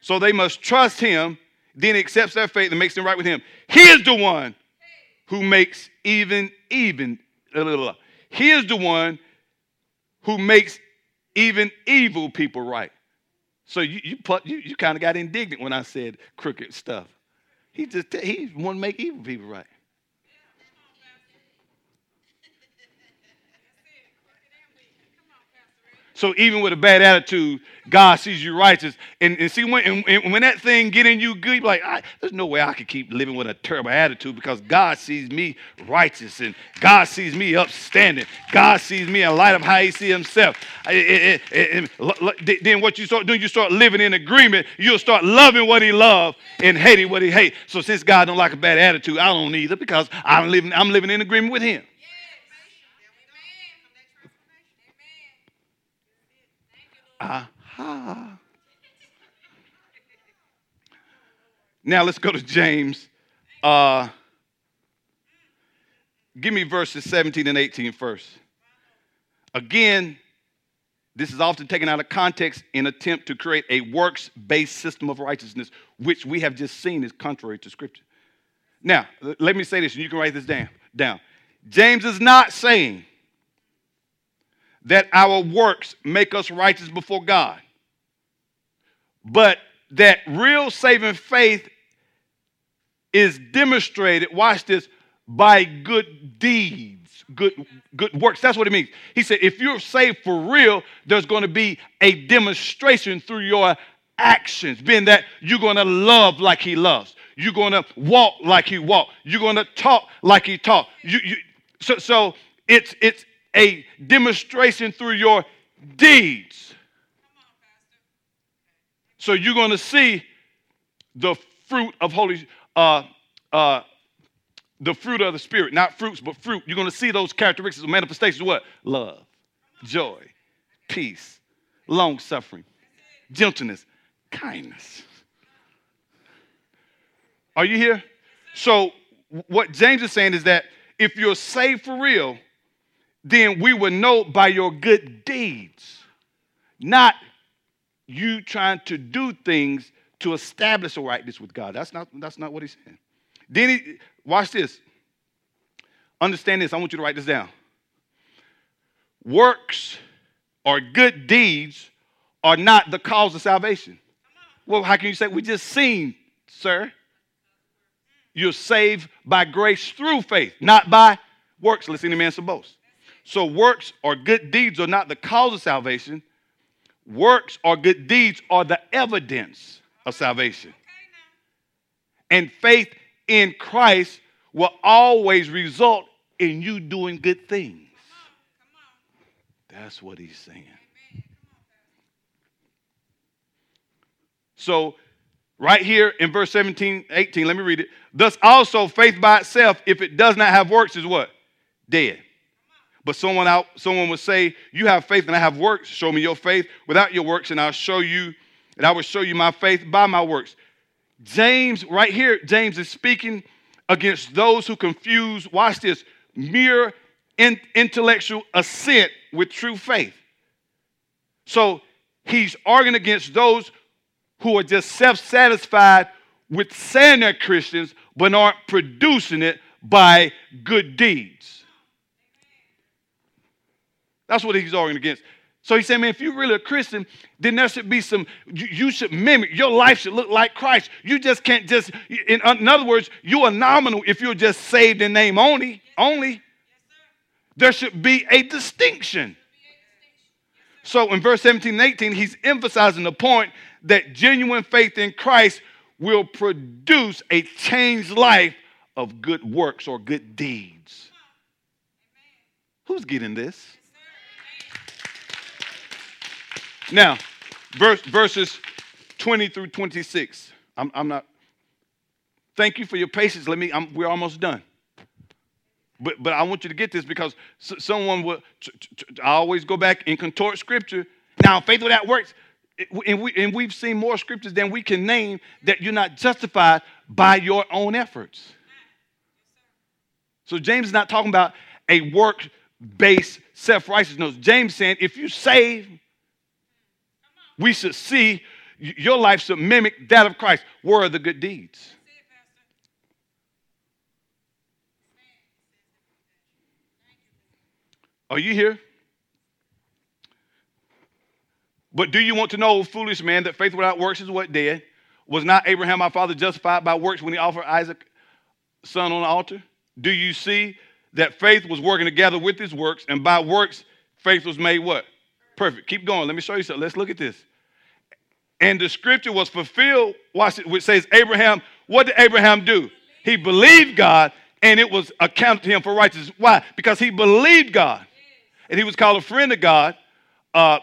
So they must trust him, then accepts their faith and makes them right with him. He is the one who makes even, even, he is the one who makes even evil people right. So you you, you, you kind of got indignant when I said crooked stuff. He just he want to make evil people right. So even with a bad attitude, God sees you righteous. And, and see, when, and, and when that thing get in you good, you're like, there's no way I could keep living with a terrible attitude because God sees me righteous and God sees me upstanding. God sees me in light of how he sees himself. And, and, then what you start doing, you start living in agreement. You'll start loving what he loves and hating what he hates. So since God don't like a bad attitude, I don't either because I'm living, I'm living in agreement with him. Aha. Now let's go to James. Uh, give me verses 17 and 18 first. Again, this is often taken out of context in attempt to create a works-based system of righteousness, which we have just seen is contrary to Scripture. Now, let me say this, and you can write this down. Down. James is not saying that our works make us righteous before God, but that real saving faith is demonstrated, watch this, by good deeds, good, good works. That's what it means. He said, if you're saved for real, there's going to be a demonstration through your actions, being that you're going to love like he loves. You're going to walk like he walked. You're going to talk like he talked. You, you, so, so it's, it's, a demonstration through your deeds. So you're going to see the fruit of Holy, uh, uh, the fruit of the Spirit, not fruits, but fruit. You're going to see those characteristics of manifestations. What? Love, joy, peace, long suffering, gentleness, kindness. Are you here? So what James is saying is that if you're saved for real, then we will know by your good deeds, not you trying to do things to establish a rightness with God. That's not, that's not what he's saying. Then he, watch this. Understand this. I want you to write this down. Works or good deeds are not the cause of salvation. Well, how can you say we just seen, sir? You're saved by grace through faith, not by works, lest any man should boast. So, works or good deeds are not the cause of salvation. Works or good deeds are the evidence of salvation. And faith in Christ will always result in you doing good things. That's what he's saying. So, right here in verse 17, 18, let me read it. Thus also faith by itself, if it does not have works, is what? Dead. But someone out, someone would say, You have faith and I have works. Show me your faith without your works, and I'll show you, and I will show you my faith by my works. James, right here, James is speaking against those who confuse, watch this, mere in, intellectual assent with true faith. So he's arguing against those who are just self satisfied with saying they're Christians but aren't producing it by good deeds. That's what he's arguing against. So he said, man, if you're really a Christian, then there should be some, you, you, should mimic, your life should look like Christ. You just can't just, in, uh, in other words, you are nominal if you're just saved in name only, only. There should be a distinction. So in verse 17 and 18, he's emphasizing the point that genuine faith in Christ will produce a changed life of good works or good deeds. Who's getting this? Now, verse, verses 20 through 26. I'm, I'm not. Thank you for your patience. Let me. I'm, we're almost done. But but I want you to get this because someone will. I always go back and contort scripture. Now, faith without works, and we and we've seen more scriptures than we can name that you're not justified by your own efforts. So James is not talking about a work-based self-righteousness. James saying if you save we should see your life should mimic that of Christ. Where are the good deeds? Are you here? But do you want to know, foolish man, that faith without works is what dead? Was not Abraham our father justified by works when he offered Isaac son on the altar? Do you see that faith was working together with his works, and by works, faith was made what? Perfect. Keep going. Let me show you something. Let's look at this. And the scripture was fulfilled, watch it, which says, Abraham, what did Abraham do? He believed God and it was accounted to him for righteousness. Why? Because he believed God. And he was called a friend of God. Uh,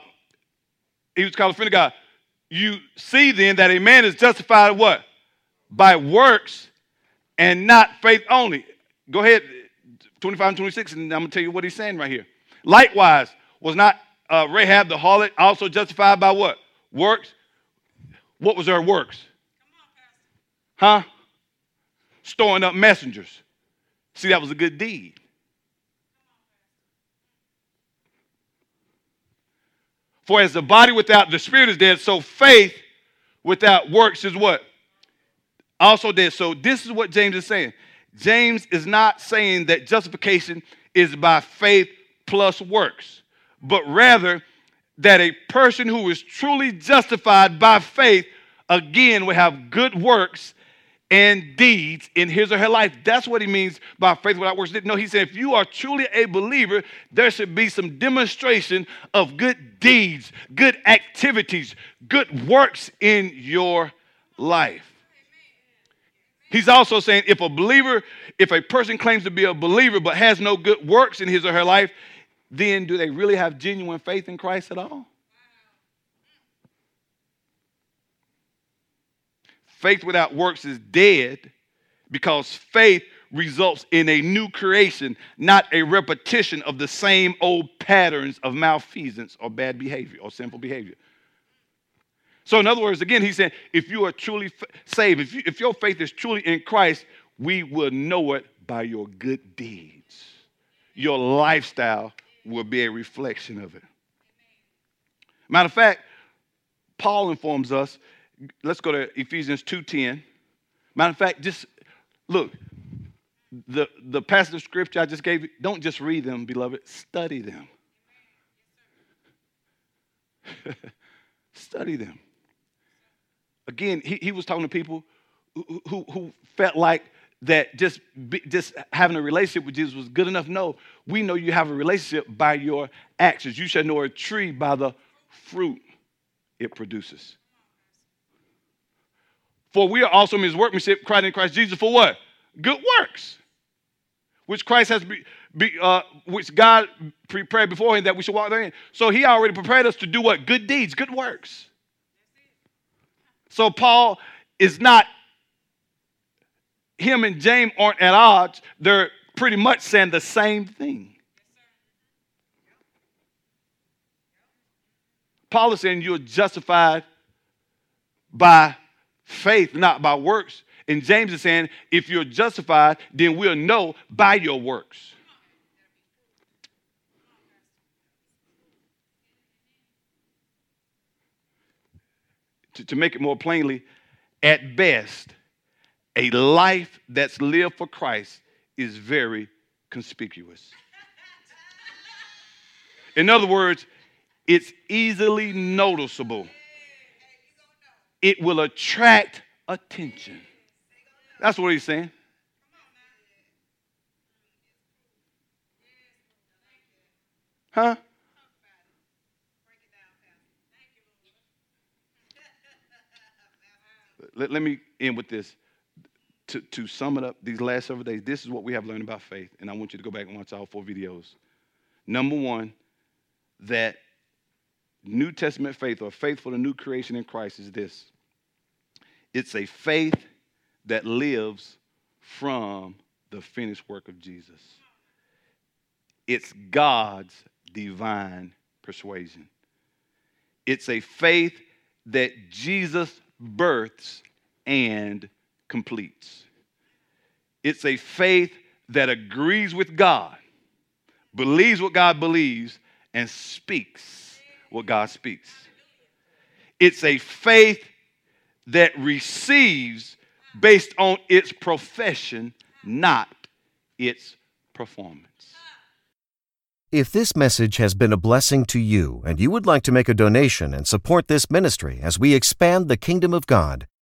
he was called a friend of God. You see then that a man is justified what? By works and not faith only. Go ahead, 25 and 26, and I'm going to tell you what he's saying right here. Likewise, was not uh, Rahab the harlot also justified by what? Works. What was her works? Huh? Storing up messengers. See, that was a good deed. For as the body without the spirit is dead, so faith without works is what? Also dead. So this is what James is saying. James is not saying that justification is by faith plus works but rather that a person who is truly justified by faith again will have good works and deeds in his or her life. That's what he means by faith without works. No, he said if you are truly a believer, there should be some demonstration of good deeds, good activities, good works in your life. He's also saying if a believer, if a person claims to be a believer but has no good works in his or her life, then do they really have genuine faith in Christ at all? Faith without works is dead because faith results in a new creation, not a repetition of the same old patterns of malfeasance or bad behavior or sinful behavior. So, in other words, again, he said, if you are truly f- saved, if, you, if your faith is truly in Christ, we will know it by your good deeds. Your lifestyle will be a reflection of it. Matter of fact, Paul informs us, let's go to Ephesians 2:10. Matter of fact, just look, the, the passage of scripture I just gave you, don't just read them, beloved, study them. Study them. Again, he, he was talking to people who, who, who felt like that just, just having a relationship with Jesus was good enough. No, we know you have a relationship by your actions. You shall know a tree by the fruit it produces. For we are also in his workmanship, Christ in Christ Jesus, for what? Good works, which Christ has be, be uh, which God prepared beforehand that we should walk therein. So he already prepared us to do what? Good deeds, good works. So Paul is not, him and James aren't at odds. They're pretty much saying the same thing. Paul is saying you're justified by faith, not by works. And James is saying if you're justified, then we'll know by your works. to, to make it more plainly, at best, a life that's lived for Christ is very conspicuous. In other words, it's easily noticeable. It will attract attention. That's what he's saying. Huh? let, let me end with this. To, to sum it up, these last several days, this is what we have learned about faith. And I want you to go back and watch all four videos. Number one, that New Testament faith or faith for the new creation in Christ is this it's a faith that lives from the finished work of Jesus. It's God's divine persuasion. It's a faith that Jesus births and completes. It's a faith that agrees with God, believes what God believes, and speaks what God speaks. It's a faith that receives based on its profession, not its performance. If this message has been a blessing to you and you would like to make a donation and support this ministry as we expand the kingdom of God,